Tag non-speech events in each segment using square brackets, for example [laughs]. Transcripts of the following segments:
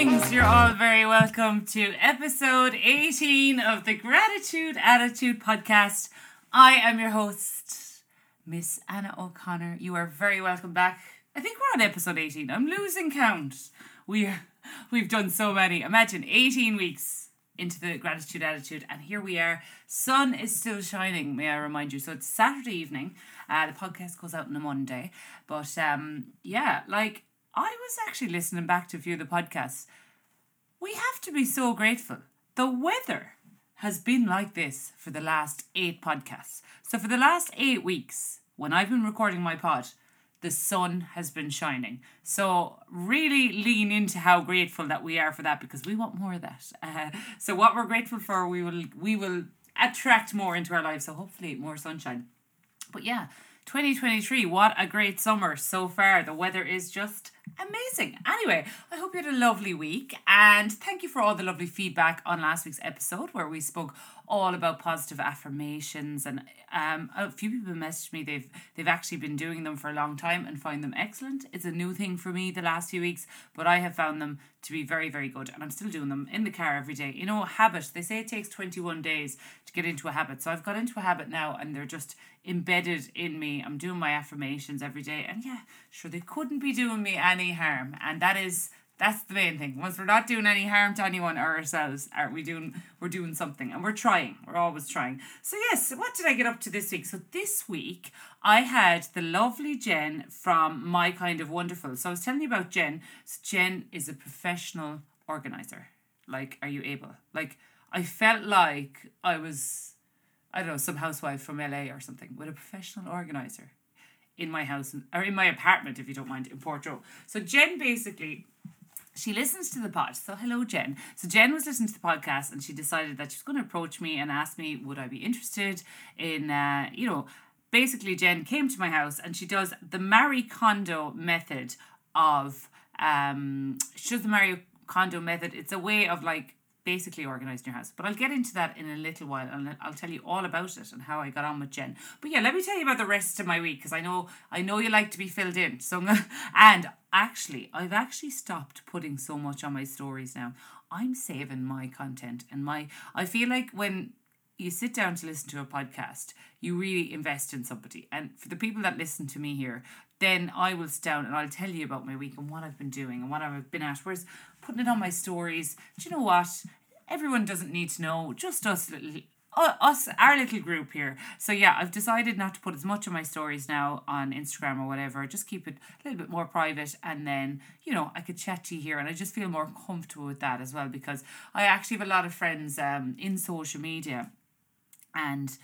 Greetings, you're all very welcome to episode 18 of the Gratitude Attitude podcast. I am your host, Miss Anna O'Connor. You are very welcome back. I think we're on episode 18. I'm losing count. We are, we've done so many. Imagine 18 weeks into the gratitude attitude, and here we are. Sun is still shining, may I remind you. So it's Saturday evening. Uh, the podcast goes out on a Monday. But um, yeah, like I was actually listening back to a few of the podcasts. We have to be so grateful. The weather has been like this for the last eight podcasts. So, for the last eight weeks, when I've been recording my pod, the sun has been shining. So, really lean into how grateful that we are for that because we want more of that. [laughs] Uh, so, what we're grateful for, we will we will attract more into our lives. So, hopefully, more sunshine. But yeah, 2023, what a great summer so far. The weather is just amazing. Anyway, I hope you had a lovely week and thank you for all the lovely feedback on last week's episode where we spoke all about positive affirmations and um, a few people messaged me they've they've actually been doing them for a long time and find them excellent. It's a new thing for me the last few weeks, but I have found them to be very very good and I'm still doing them in the car every day. You know, habit. They say it takes 21 days to get into a habit. So I've got into a habit now and they're just embedded in me. I'm doing my affirmations every day and yeah, sure they couldn't be doing me any harm and that is that's the main thing. Once we're not doing any harm to anyone or ourselves, are we doing we're doing something and we're trying. We're always trying. So yes, what did I get up to this week? So this week I had the lovely Jen from My Kind of Wonderful. So I was telling you about Jen. So Jen is a professional organizer. Like, are you able? Like I felt like I was I don't know, some housewife from LA or something with a professional organizer in my house or in my apartment if you don't mind in Porto. So Jen basically she listens to the pod. So hello, Jen. So Jen was listening to the podcast and she decided that she was going to approach me and ask me would I be interested in, uh, you know, basically Jen came to my house and she does the Marie Kondo method of, um, she does the Marie Kondo method. It's a way of like basically organising your house. But I'll get into that in a little while and I'll tell you all about it and how I got on with Jen. But yeah, let me tell you about the rest of my week because I know I know you like to be filled in. So gonna, [laughs] and actually I've actually stopped putting so much on my stories now. I'm saving my content and my I feel like when you sit down to listen to a podcast, you really invest in somebody. And for the people that listen to me here, then I will sit down and I'll tell you about my week and what I've been doing and what I've been at. Whereas putting it on my stories, do you know what? Everyone doesn't need to know, just us little us our little group here. So yeah i've decided not to put as much of my stories now on instagram or whatever just keep it a little bit more private and then you know i could chat to you here and i just feel more comfortable with that as well because i actually have a lot of friends um in social media and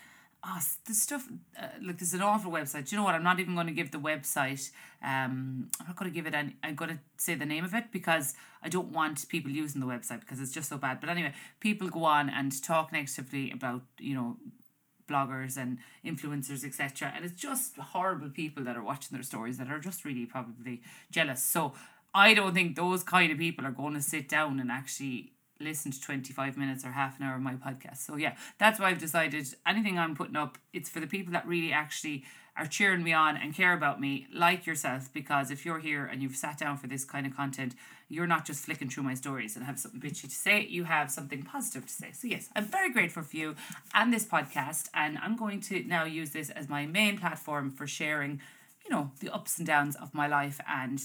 oh, the stuff uh, like there's an awful website. Do you know what? I'm not even going to give the website. Um, I'm not going to give it any. I'm going to say the name of it because I don't want people using the website because it's just so bad. But anyway, people go on and talk negatively about you know bloggers and influencers etc and it's just horrible people that are watching their stories that are just really probably jealous so i don't think those kind of people are going to sit down and actually listen to 25 minutes or half an hour of my podcast. So yeah, that's why I've decided anything I'm putting up, it's for the people that really actually are cheering me on and care about me, like yourself, because if you're here and you've sat down for this kind of content, you're not just flicking through my stories and have something bitchy to say, you have something positive to say. So yes, I'm very grateful for you and this podcast, and I'm going to now use this as my main platform for sharing, you know, the ups and downs of my life and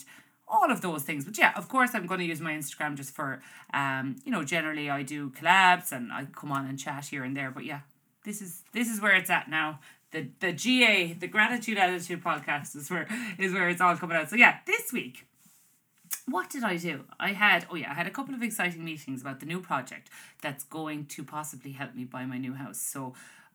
all of those things. But yeah, of course, I'm going to use my Instagram just for, um, you know, generally I do collabs and I come on and chat here and there. But yeah, this is this is where it's at now. The the GA, the Gratitude Attitude podcast is where is where it's all coming out. So yeah, this week. What did I do? I had oh yeah, I had a couple of exciting meetings about the new project that's going to possibly help me buy my new house. So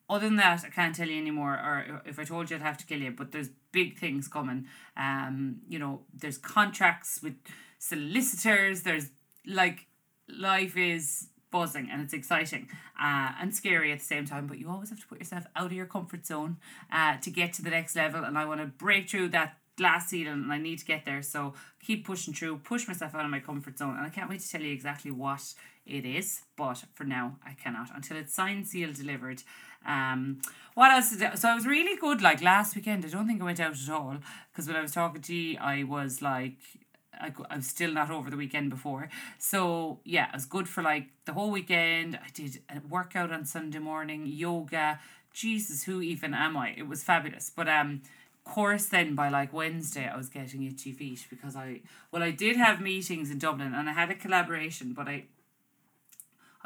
other than that, I can't tell you anymore. Or if I told you, I'd have to kill you. But there's big things coming. Um, you know, there's contracts with solicitors. There's like life is buzzing and it's exciting uh, and scary at the same time. But you always have to put yourself out of your comfort zone uh, to get to the next level. And I want to break through that glass ceiling and I need to get there. So keep pushing through, push myself out of my comfort zone. And I can't wait to tell you exactly what it is. But for now, I cannot until it's signed, sealed, delivered. Um, what else? Did so I was really good. Like last weekend, I don't think I went out at all because when I was talking to you, I was like, I, go- I was still not over the weekend before. So yeah, it was good for like the whole weekend. I did a workout on Sunday morning, yoga. Jesus, who even am I? It was fabulous. But um, course then by like Wednesday I was getting itchy feet because I well I did have meetings in Dublin and I had a collaboration, but I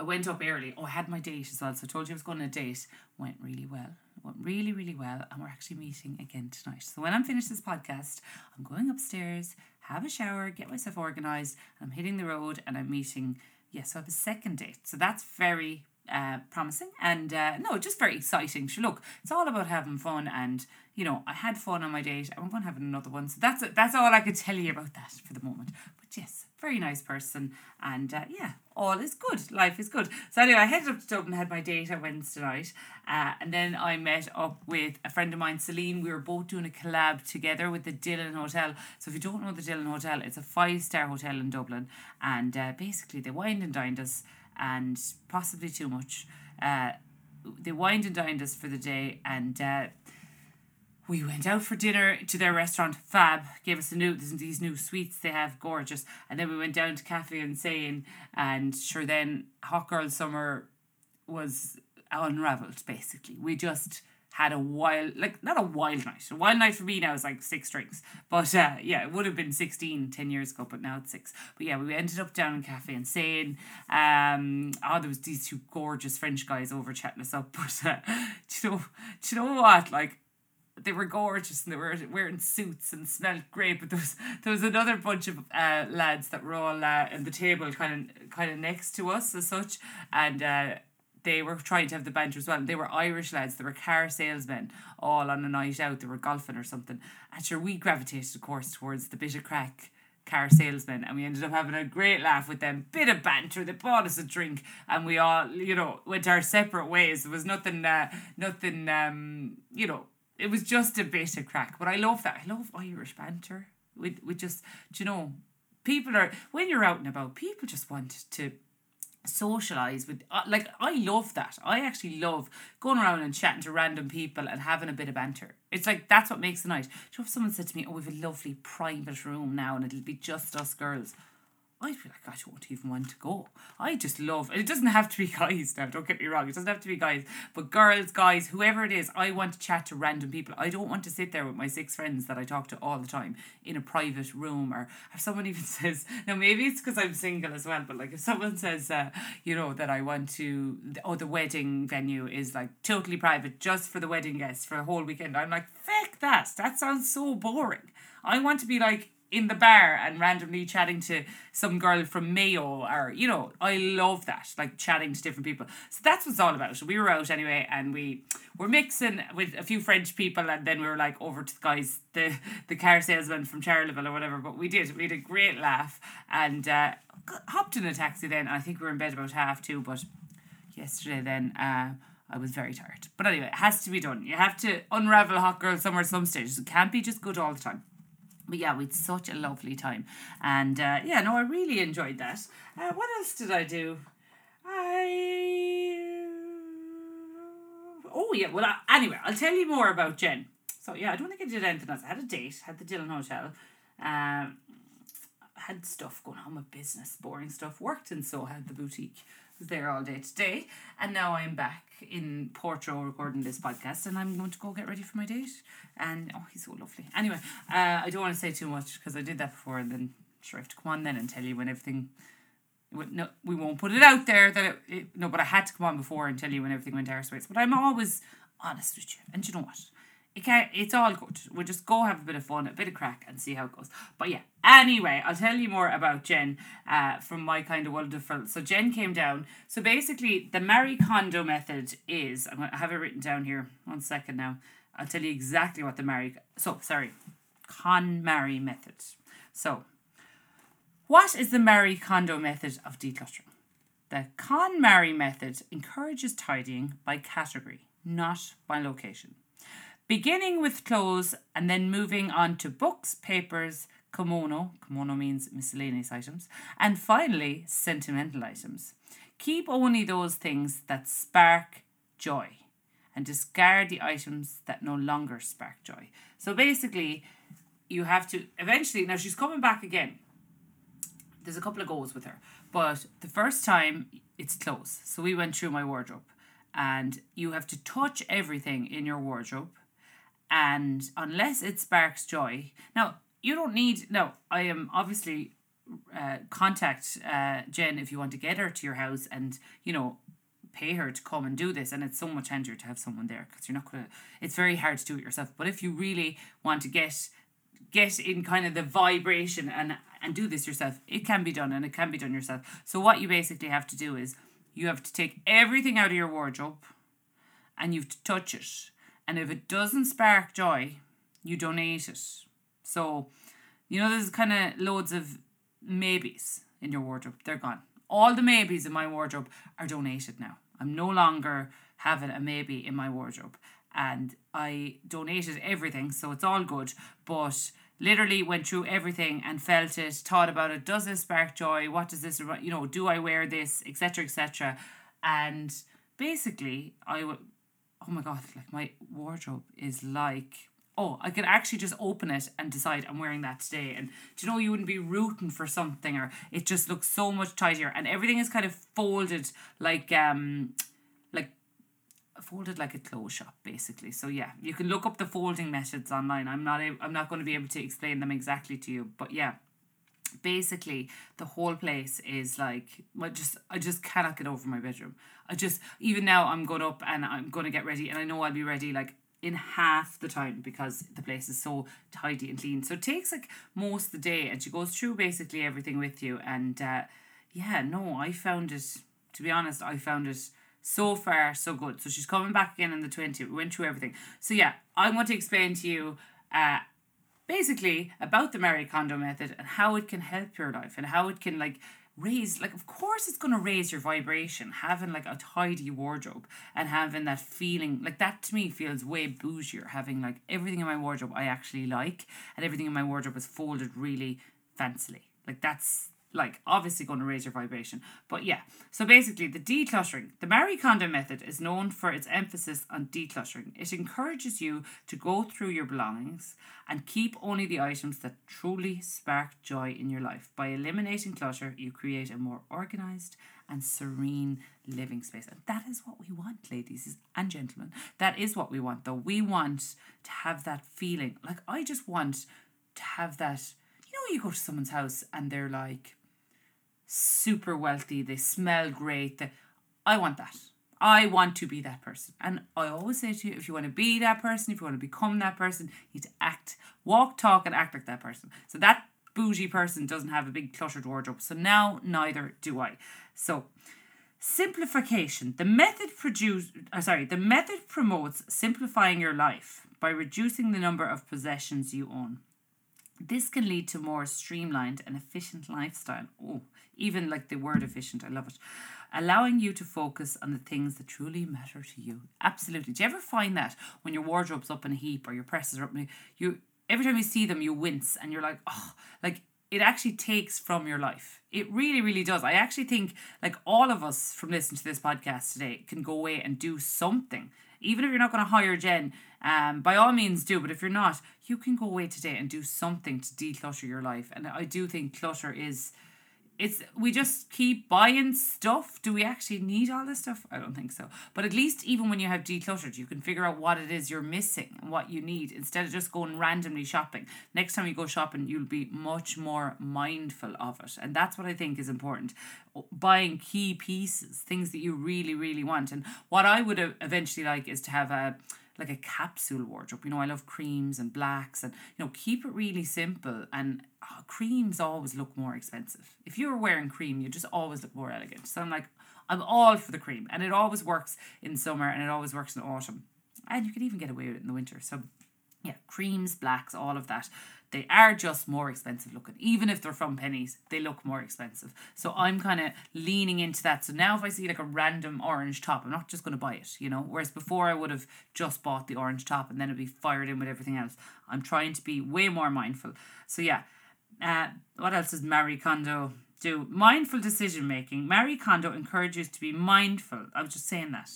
I went up early. Oh, I had my date as well. So I told you I was going on a date. Went really well. Went really, really well. And we're actually meeting again tonight. So when I'm finished this podcast, I'm going upstairs, have a shower, get myself organized. I'm hitting the road and I'm meeting. Yes, yeah, so I have a second date. So that's very uh, promising and uh, no, just very exciting. So look, it's all about having fun and you know I had fun on my date. I'm going to have another one. So that's that's all I could tell you about that for the moment. But yes, very nice person and uh, yeah, all is good. Life is good. So anyway, I headed up to Dublin, had my date on Wednesday night, uh, and then I met up with a friend of mine, Celine. We were both doing a collab together with the Dylan Hotel. So if you don't know the Dylan Hotel, it's a five star hotel in Dublin, and uh, basically they wined and dined us and possibly too much. Uh, they wined and dined us for the day, and uh, we went out for dinner to their restaurant. Fab gave us a new these new sweets they have, gorgeous. And then we went down to Cafe en Seine, and sure then Hot Girl Summer was unraveled. Basically, we just had a wild, like not a wild night. A wild night for me now is like six drinks. But uh, yeah, it would have been 16 10 years ago, but now it's six. But yeah, we ended up down in Cafe en Seine. Um, oh, there was these two gorgeous French guys over chatting us up. [laughs] But uh, do you know, do you know what? Like, they were gorgeous and they were wearing suits and smelled great. But there was there was another bunch of uh, lads that were all uh, in the table, kind of kind of next to us as such, and. Uh, they were trying to have the banter as well. They were Irish lads, they were car salesmen, all on a night out, they were golfing or something. And we gravitated, of course, towards the bit of crack car salesmen and we ended up having a great laugh with them. Bit of banter they bought us a drink and we all you know went our separate ways. There was nothing uh, nothing um you know it was just a bit of crack. But I love that. I love Irish banter. We, we just you know people are when you're out and about people just want to socialize with uh, like I love that. I actually love going around and chatting to random people and having a bit of banter. It's like that's what makes the night. Know if someone said to me, "Oh, we've a lovely private room now, and it'll be just us girls," I'd be like, I don't even want to go. I just love it. Doesn't have to be [laughs] guys now, don't get me wrong. It doesn't have to be guys. But girls, guys, whoever it is, I want to chat to random people. I don't want to sit there with my six friends that I talk to all the time in a private room or if someone even [laughs] says, now maybe it's because I'm single as well, but like if someone says, uh, you know, that I want to, oh, the wedding venue is like totally private just for the wedding guests for a whole weekend. I'm like, fuck that. That sounds so boring. I want to be like, in the bar and randomly chatting to some girl from Mayo or you know I love that like chatting to different people. So that's what it's all about. We were out anyway and we were mixing with a few French people and then we were like over to the guys the the car salesman from Charleville or whatever but we did we had a great laugh and uh, hopped in a taxi then. I think we were in bed about half two but yesterday then uh, I was very tired. But anyway it has to be done. You have to unravel hot girl somewhere some stage. It can't be just good all the time but yeah, we had such a lovely time, and uh, yeah, no, I really enjoyed that. Uh, what else did I do? I oh yeah, well I, anyway, I'll tell you more about Jen. So yeah, I don't think I did anything else. I had a date, had the Dylan Hotel, um, had stuff going on with business, boring stuff. Worked in so had the boutique there all day today, and now I'm back in Porto recording this podcast, and I'm going to go get ready for my date. And oh, he's so lovely. Anyway, uh, I don't want to say too much because I did that before, and then sure I have to come on then and tell you when everything. No, we won't put it out there that it, it, no, but I had to come on before and tell you when everything went our ways. But I'm always honest with you, and you know what? It's all good. We'll just go have a bit of fun, a bit of crack, and see how it goes. But yeah, anyway, I'll tell you more about Jen uh, from my kind of world of wonderful. So Jen came down. So basically, the Marie Kondo method is. I'm gonna have it written down here. One second now. I'll tell you exactly what the Marie. So sorry, KonMari method. So, what is the Marie Kondo method of decluttering? The Con KonMari method encourages tidying by category, not by location beginning with clothes and then moving on to books, papers, komono, komono means miscellaneous items, and finally, sentimental items. Keep only those things that spark joy and discard the items that no longer spark joy. So basically, you have to eventually, now she's coming back again. there's a couple of goals with her. But the first time it's close. So we went through my wardrobe and you have to touch everything in your wardrobe and unless it sparks joy. Now, you don't need no, I am obviously uh, contact uh, Jen if you want to get her to your house and you know pay her to come and do this and it's so much handier to have someone there because you're not gonna it's very hard to do it yourself. But if you really want to get get in kind of the vibration and and do this yourself it can be done and it can be done yourself. So what you basically have to do is you have to take everything out of your wardrobe and you have to touch it and if it doesn't spark joy you donate it so you know there's kind of loads of maybes in your wardrobe they're gone all the maybes in my wardrobe are donated now i'm no longer having a maybe in my wardrobe and I donated everything, so it's all good. But literally went through everything and felt it, thought about it. Does this spark joy? What does this, you know, do I wear this, etc., etc. And basically, I oh my god, like my wardrobe is like. Oh, I could actually just open it and decide I'm wearing that today. And do you know you wouldn't be rooting for something or it just looks so much tidier and everything is kind of folded like um like folded like a clothes shop basically so yeah you can look up the folding methods online i'm not a, i'm not going to be able to explain them exactly to you but yeah basically the whole place is like I just I just cannot get over my bedroom. I just even now I'm going up and I'm going to get ready and I know I'll be ready like in half the time because the place is so tidy and clean. So it takes like most of the day and she goes through basically everything with you and uh yeah, no, I found it to be honest, I found it so far, so good. So she's coming back again in the 20. We went through everything. So, yeah, I want to explain to you uh, basically about the Marie Kondo method and how it can help your life and how it can, like, raise like of course it's going to raise your vibration having like a tidy wardrobe and having that feeling like that to me feels way bougier having like everything in my wardrobe i actually like and everything in my wardrobe is folded really fancily. Like that's like obviously going to raise your vibration. But yeah, so basically the decluttering. The Marie Kondo method is known for its emphasis on decluttering. It encourages you to go through your belongings and keep only the items that truly spark joy in your life. By eliminating clutter, you create a more organized and serene living space. And that is what we want, ladies and gentlemen. That is what we want, though. We want to have that feeling. Like, I just want to have that. You know, you go to someone's house and they're like, super wealthy, they smell great. I want that. I want to be that person. And I always say to you, if you want to be that person, if you want to become that person, you need to act, walk, talk, and act like that person. So that bougie person doesn't have a big cluttered wardrobe. So now neither do I. So simplification. The method produce uh, sorry, the method promotes simplifying your life by reducing the number of possessions you own. This can lead to more streamlined and efficient lifestyle. Oh, even like the word efficient, I love it. Allowing you to focus on the things that truly matter to you. Absolutely. Do you ever find that when your wardrobe's up in a heap or your presses are up in a, you every time you see them you wince and you're like, oh, like it actually takes from your life. It really, really does. I actually think like all of us from listening to this podcast today can go away and do something. Even if you're not going to hire Jen, um, by all means do. But if you're not, you can go away today and do something to declutter your life. And I do think clutter is it's we just keep buying stuff. Do we actually need all this stuff? I don't think so. But at least even when you have decluttered, you can figure out what it is you're missing and what you need instead of just going randomly shopping. Next time you go shopping, you'll be much more mindful of it. And that's what I think is important. Buying key pieces, things that you really, really want. And what I would eventually like is to have a like a capsule wardrobe. You know, I love creams and blacks and you know, keep it really simple and oh, creams always look more expensive. If you're wearing cream, you just always look more elegant. So I'm like, I'm all for the cream and it always works in summer and it always works in autumn. And you can even get away with it in the winter. So yeah, creams, blacks, all of that they are just more expensive looking. Even if they're from Penneys, they look more expensive. So I'm kind of leaning into that. So now if I see like a random orange top, I'm not just going to buy it, you know. Whereas before I would have just bought the orange top and then it'd be fired in with everything else. I'm trying to be way more mindful. So yeah, uh, what else does Marie Kondo do? Mindful decision making. Marie Kondo encourages to be mindful. I was just saying that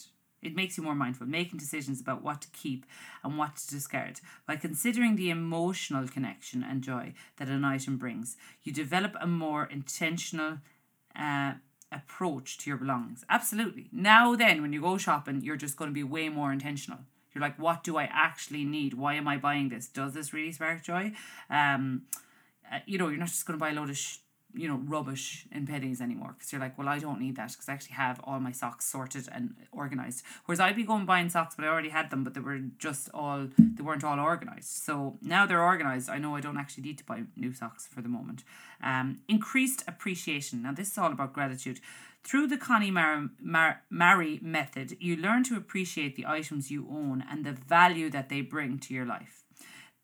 It makes you more mindful, making decisions about what to keep and what to discard. By considering the emotional connection and joy that an item brings, you develop a more intentional uh, approach to your belongings. Absolutely. Now, then, when you go shopping, you're just going to be way more intentional. You're like, what do I actually need? Why am I buying this? Does this really spark joy? Um, uh, you know, you're not just going to buy a load of sh- you know rubbish in Penneys anymore because you're like well I don't need that because I actually have all my socks sorted and organized. Whereas I'd be going buying socks but I already had them but they were just all they weren't all organized. So now they're organized I know I don't actually need to buy new socks for the moment. Um increased appreciation. Now this is all about gratitude. Through the Connie Mar- Mar- Mary method you learn to appreciate the items you own and the value that they bring to your life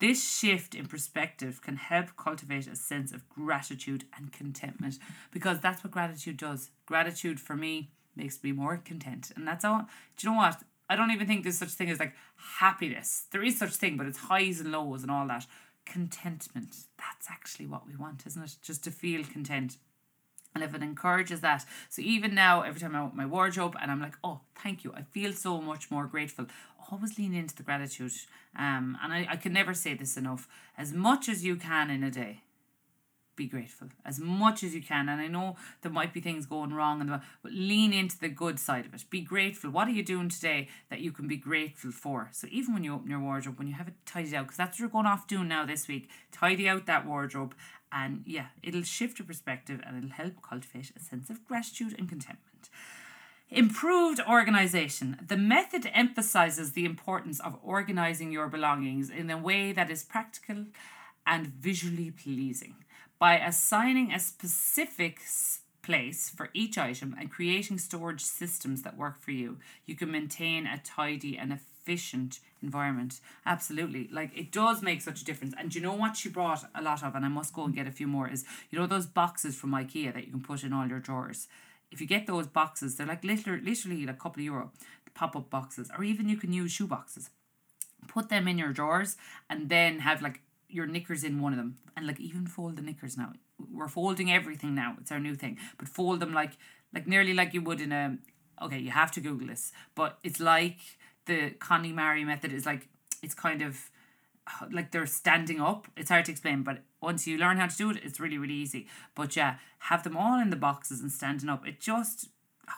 this shift in perspective can help cultivate a sense of gratitude and contentment because that's what gratitude does. Gratitude for me makes me more content. And that's all. Do you know what? I don't even think there's such thing as like happiness. There is such thing, but it's highs and lows and all that. Contentment. That's actually what we want, isn't it? Just to feel content. And if it encourages that, so even now, every time I open my wardrobe and I'm like, oh, thank you, I feel so much more grateful. Always lean into the gratitude. Um, and I, I can never say this enough. As much as you can in a day, be grateful as much as you can. And I know there might be things going wrong, and but lean into the good side of it. Be grateful. What are you doing today that you can be grateful for? So even when you open your wardrobe, when you have it tidied out, because that's what you're going off doing now this week, tidy out that wardrobe and yeah, it'll shift your perspective and it'll help cultivate a sense of gratitude and contentment. Improved organization. The method emphasizes the importance of organizing your belongings in a way that is practical and visually pleasing. By assigning a specific place for each item and creating storage systems that work for you, you can maintain a tidy and environment. Absolutely. Like it does make such a difference. And you know what she brought a lot of, and I must go and get a few more, is you know those boxes from IKEA that you can put in all your drawers. If you get those boxes, they're like literally, literally like a couple of euro, pop up boxes, or even you can use shoe boxes. Put them in your drawers and then have like your knickers in one of them and like even fold the knickers now. We're folding everything now. It's our new thing. But fold them like like nearly like you would in a okay, you have to Google this, but it's like the KonMari method is like it's kind of like they're standing up. It's hard to explain, but once you learn how to do it, it's really, really easy. But yeah, have them all in the boxes and standing up. It just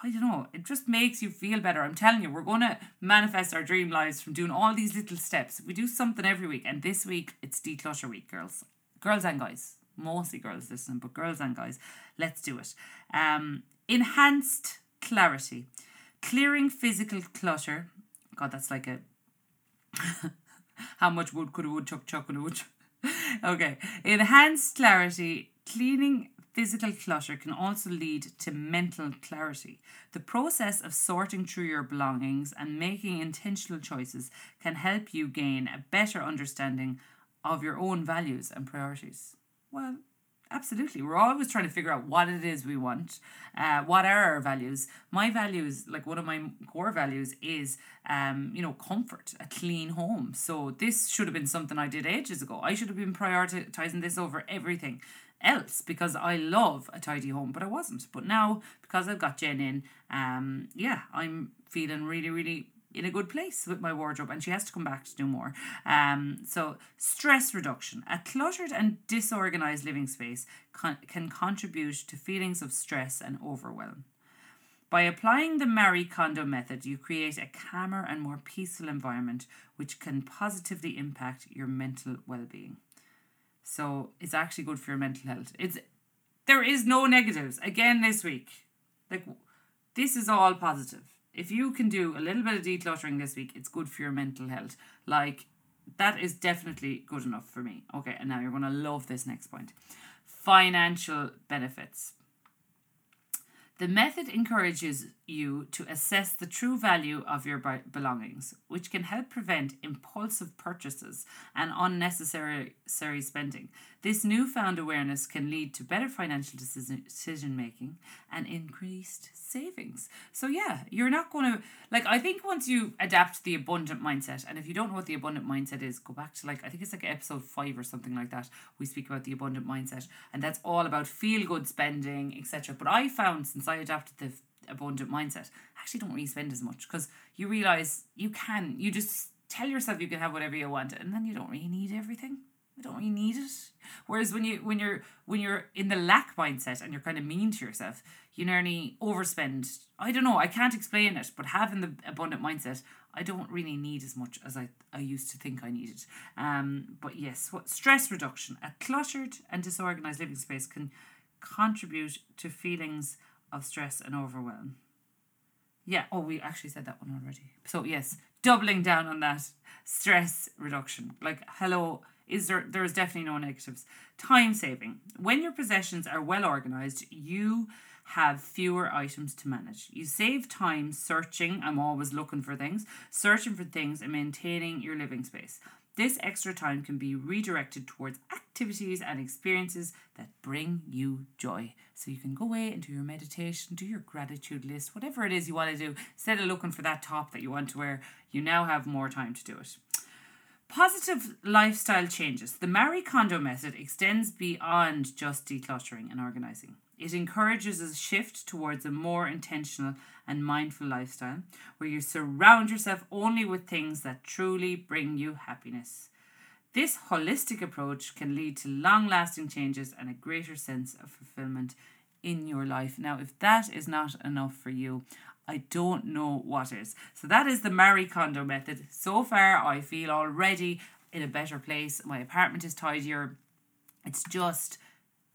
I don't know, it just makes you feel better. I'm telling you, we're gonna manifest our dream lives from doing all these little steps. We do something every week, and this week it's declutter week, girls. Girls and guys. Mostly girls listen, but girls and guys. Let's do it. Um enhanced clarity. Clearing physical clutter God, that's like a. [laughs] How much wood could a woodchuck chuck on a woodchuck? okay. Enhanced clarity. Cleaning physical clutter can also lead to mental clarity. The process of sorting through your belongings and making intentional choices can help you gain a better understanding of your own values and priorities. Well, Absolutely. We're always trying to figure out what it is we want. Uh, what are our values? My values, like one of my core values, is um, you know, comfort, a clean home. So this should have been something I did ages ago. I should have been prioritizing this over everything else because I love a tidy home, but I wasn't. But now because I've got Jen in, um, yeah, I'm feeling really, really in a good place with my wardrobe and she has to come back to do more. Um, so, stress reduction. A cluttered and disorganized living space con- can contribute to feelings of stress and overwhelm. By applying the Marie Kondo method, you create a calmer and more peaceful environment which can positively impact your mental well being. So, it's actually good for your mental health. It's there is no negatives again this week. Like this is all positive if you can do a little bit of decluttering this week, it's good for your mental health. Like that is definitely good enough for me. Okay, and now you're going to love this next point. Financial benefits. The method encourages you to assess the true value of your belongings, which can help prevent impulsive purchases and unnecessary spending. This newfound awareness can lead to better financial decision making and increased savings. So, yeah, you're not going to, like, I think once you adapt the abundant mindset, and if you don't know what the abundant mindset is, go back to, like, I think it's like episode five or something like that. We speak about the abundant mindset, and that's all about feel good spending, etc. But I found since I adapted the abundant mindset actually don't really spend as much because you realize you can you just tell yourself you can have whatever you want and then you don't really need everything I don't really need it. Whereas when you when you're when you're in the lack mindset and you're kind of mean to yourself, you nearly overspend. I don't know. I can't explain it, but having the abundant mindset, I don't really need as much as I I used to think I needed. Um, but yes, what stress reduction? A cluttered and disorganized living space can contribute to feelings of stress and overwhelm. Yeah. Oh, we actually said that one already. So yes, doubling down on that stress reduction. Like hello is there there is definitely no negatives. Time saving. When your possessions are well organized, you have fewer items to manage. You save time searching, I'm always looking for things, searching for things and maintaining your living space. This extra time can be redirected towards activities and experiences that bring you joy. So you can go away and do your meditation, do your gratitude list, whatever it is you want to do. Instead of looking for that top that you want to wear, you now have more time to do it. Positive lifestyle changes. The Marie Kondo method extends beyond just decluttering and organizing. It encourages a shift towards a more intentional and mindful lifestyle where you surround yourself only with things that truly bring you happiness. This holistic approach can lead to long lasting changes and a greater sense of fulfillment in your life. Now, if that is not enough for you, I don't know what is. So that is the Marie Kondo method. So far, I feel already in a better place. My apartment is tidier. It's just,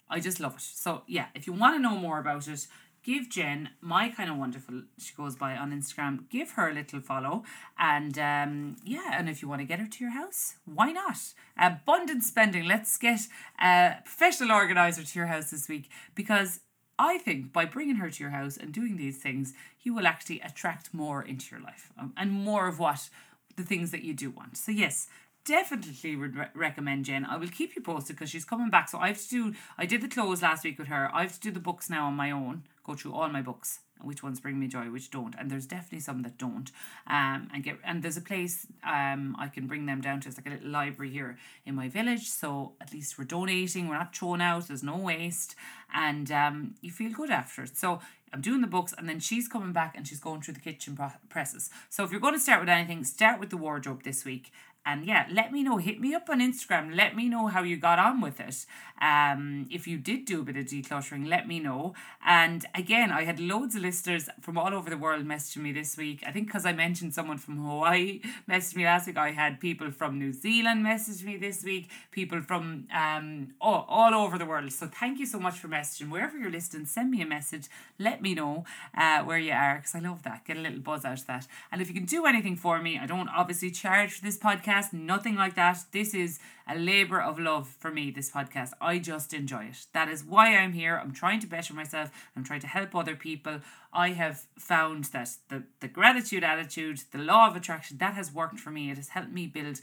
I just love it. So yeah, if you want to know more about it, give Jen my kind of wonderful. She goes by on Instagram. Give her a little follow, and um, yeah, and if you want to get her to your house, why not? Abundant spending. Let's get a professional organizer to your house this week because I think by bringing her to your house and doing these things, you will actually attract more into your life um, and more of what the things that you do want. So, yes, definitely would re- recommend Jen. I will keep you posted because she's coming back. So, I have to do, I did the clothes last week with her. I have to do the books now on my own, go through all my books which ones bring me joy, which don't, and there's definitely some that don't. Um, and get and there's a place um I can bring them down to. It's like a little library here in my village, so at least we're donating. We're not thrown out. There's no waste, and um, you feel good after it. So I'm doing the books, and then she's coming back and she's going through the kitchen presses. So if you're going to start with anything, start with the wardrobe this week, and yeah, let me know. Hit me up on Instagram. Let me know how you got on with it. Um, if you did do a bit of decluttering, let me know. And again, I had loads of listeners from all over the world messaging me this week. I think because I mentioned someone from Hawaii messaged me last week. I had people from New Zealand message me this week. People from um all, all over the world. So thank you so much for messaging. Wherever you're listening, send me a message. Let me know uh, where you are because I love that. Get a little buzz out of that. And if you can do anything for me, I don't obviously charge for this podcast podcast, nothing like that. This is a labour of love for me, this podcast. I just enjoy it. That is why I'm here. I'm trying to better myself. I'm trying to help other people. I have found that the, the gratitude attitude, the law of attraction, that has worked for me. It has helped me build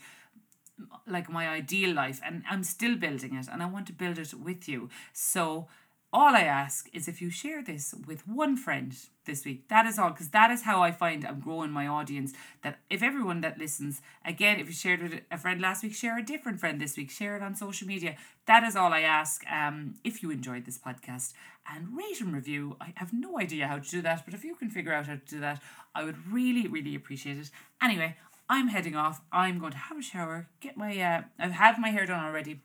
like my ideal life and I'm still building it and I want to build it with you. So all I ask is if you share this with one friend this week. That is all, because that is how I find I'm growing my audience. That if everyone that listens, again, if you shared with a friend last week, share a different friend this week, share it on social media. That is all I ask. Um, if you enjoyed this podcast and rate and review, I have no idea how to do that, but if you can figure out how to do that, I would really, really appreciate it. Anyway, I'm heading off. I'm going to have a shower, get my, uh, I have had my hair done already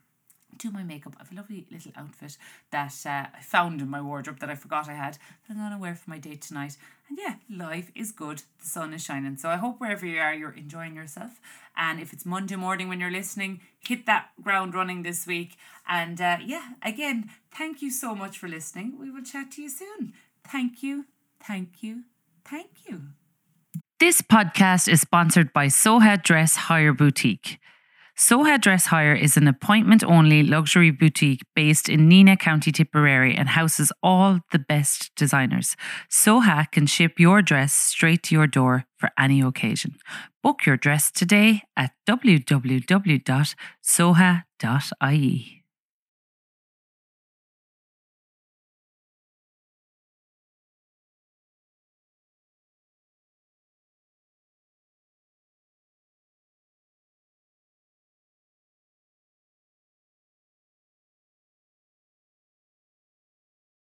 do my makeup. I have a lovely little outfit that uh, I found in my wardrobe that I forgot I had that I'm going to wear for my date tonight. And yeah, life is good. The sun is shining. So I hope wherever you are, you're enjoying yourself. And if it's Monday morning when you're listening, hit that ground running this week. And uh, yeah, again, thank you so much for listening. We will chat to you soon. Thank you, thank you, thank you. This podcast is sponsored by Soha Dress Hire Boutique. Soha Dress Hire is an appointment only luxury boutique based in Nenagh, County Tipperary and houses all the best designers. Soha can ship your dress straight to your door for any occasion. Book your dress today at www.soha.ie.